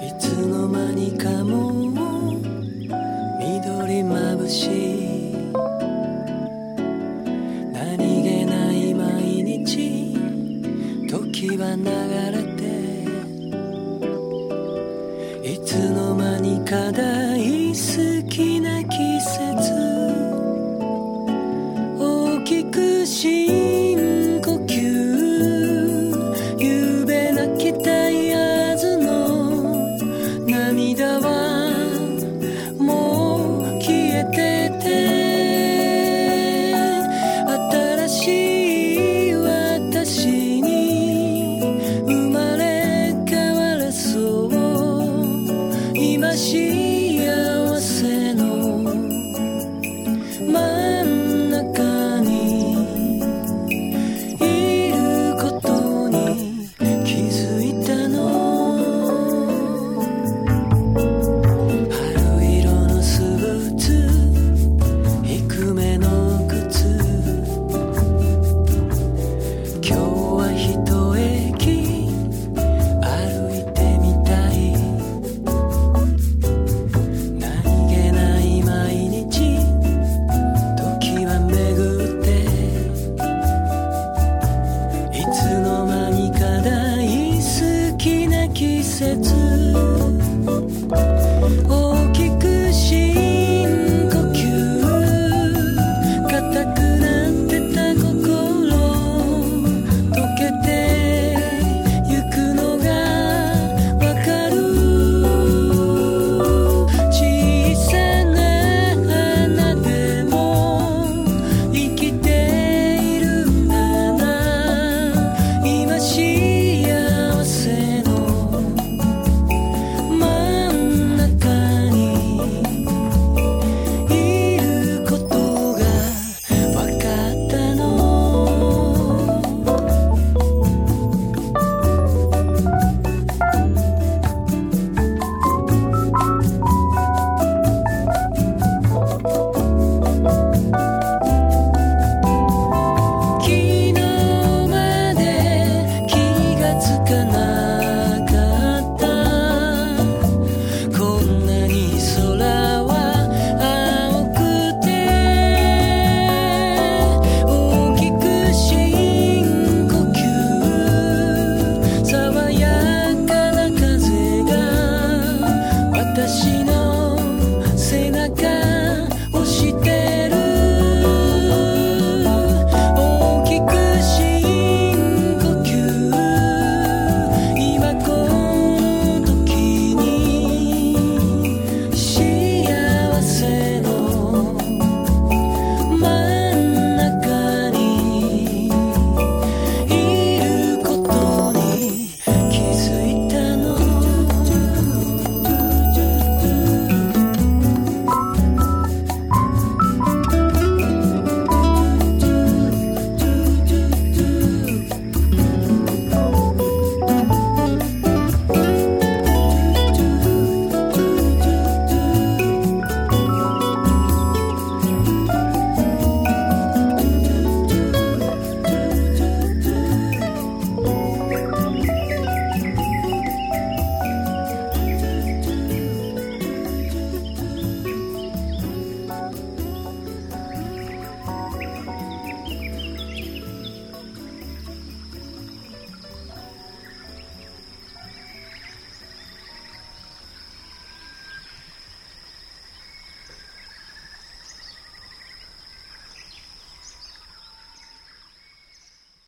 いつの間にかもう緑まぶし、何気ない毎日、時は流れて「いつの間にかだ」你的吻。to. Oh.